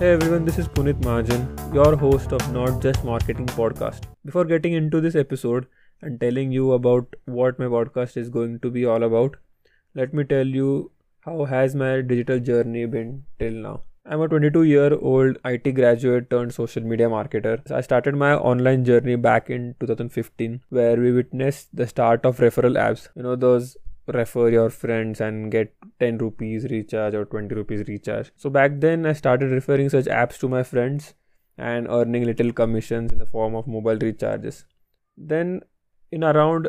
Hey everyone, this is Punit Mahajan, your host of Not Just Marketing podcast. Before getting into this episode and telling you about what my podcast is going to be all about, let me tell you how has my digital journey been till now. I'm a 22 year old IT graduate turned social media marketer. So I started my online journey back in 2015 where we witnessed the start of referral apps. You know those refer your friends and get 10 rupees recharge or 20 rupees recharge. So back then I started referring such apps to my friends and earning little commissions in the form of mobile recharges. Then in around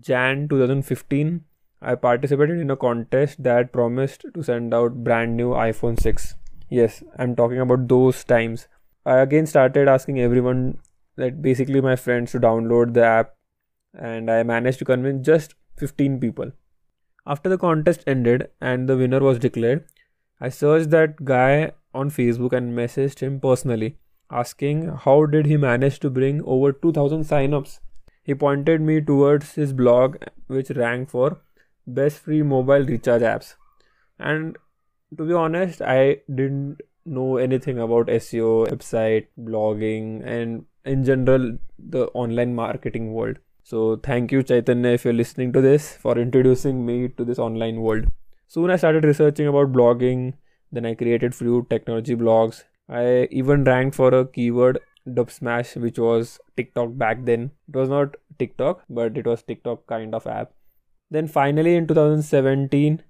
Jan 2015 I participated in a contest that promised to send out brand new iPhone 6. Yes, I'm talking about those times. I again started asking everyone that basically my friends to download the app and I managed to convince just 15 people. After the contest ended and the winner was declared, I searched that guy on Facebook and messaged him personally, asking how did he manage to bring over 2000 signups. He pointed me towards his blog, which ranked for best free mobile recharge apps. And to be honest, I didn't know anything about SEO, website, blogging, and in general, the online marketing world. So thank you Chaitanya if you're listening to this for introducing me to this online world. Soon I started researching about blogging, then I created few technology blogs. I even ranked for a keyword Dubsmash which was TikTok back then. It was not TikTok but it was TikTok kind of app. Then finally in 2017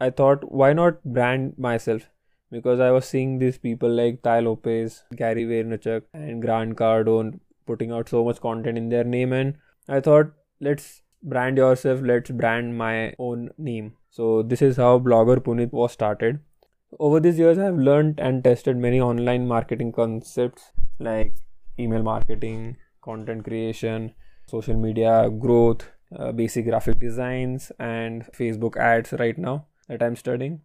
I thought why not brand myself because I was seeing these people like Tai Lopez, Gary Vaynerchuk and Grant Cardone putting out so much content in their name and I thought, let's brand yourself, let's brand my own name. So, this is how Blogger Punit was started. Over these years, I have learned and tested many online marketing concepts like email marketing, content creation, social media growth, uh, basic graphic designs, and Facebook ads right now that I'm studying.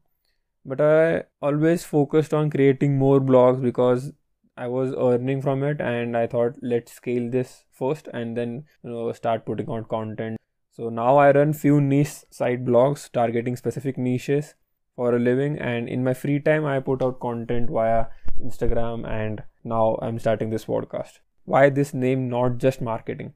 But I always focused on creating more blogs because I was earning from it and I thought let's scale this first and then you know start putting out content. So now I run few niche side blogs targeting specific niches for a living and in my free time I put out content via Instagram and now I'm starting this podcast. Why this name not just marketing?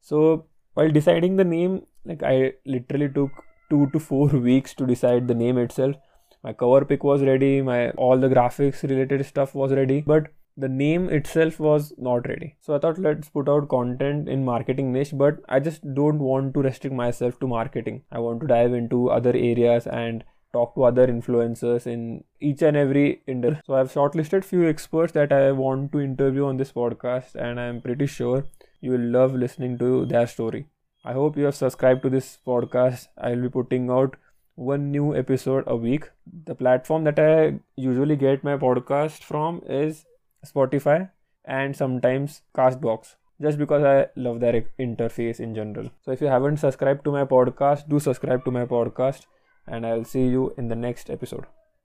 So while deciding the name like I literally took 2 to 4 weeks to decide the name itself. My cover pic was ready, my all the graphics related stuff was ready, but the name itself was not ready. So I thought let's put out content in marketing niche, but I just don't want to restrict myself to marketing. I want to dive into other areas and talk to other influencers in each and every industry. So I've shortlisted few experts that I want to interview on this podcast and I'm pretty sure you will love listening to their story. I hope you have subscribed to this podcast. I'll be putting out one new episode a week. The platform that I usually get my podcast from is Spotify, and sometimes Castbox just because I love their interface in general. So if you haven't subscribed to my podcast, do subscribe to my podcast and I'll see you in the next episode.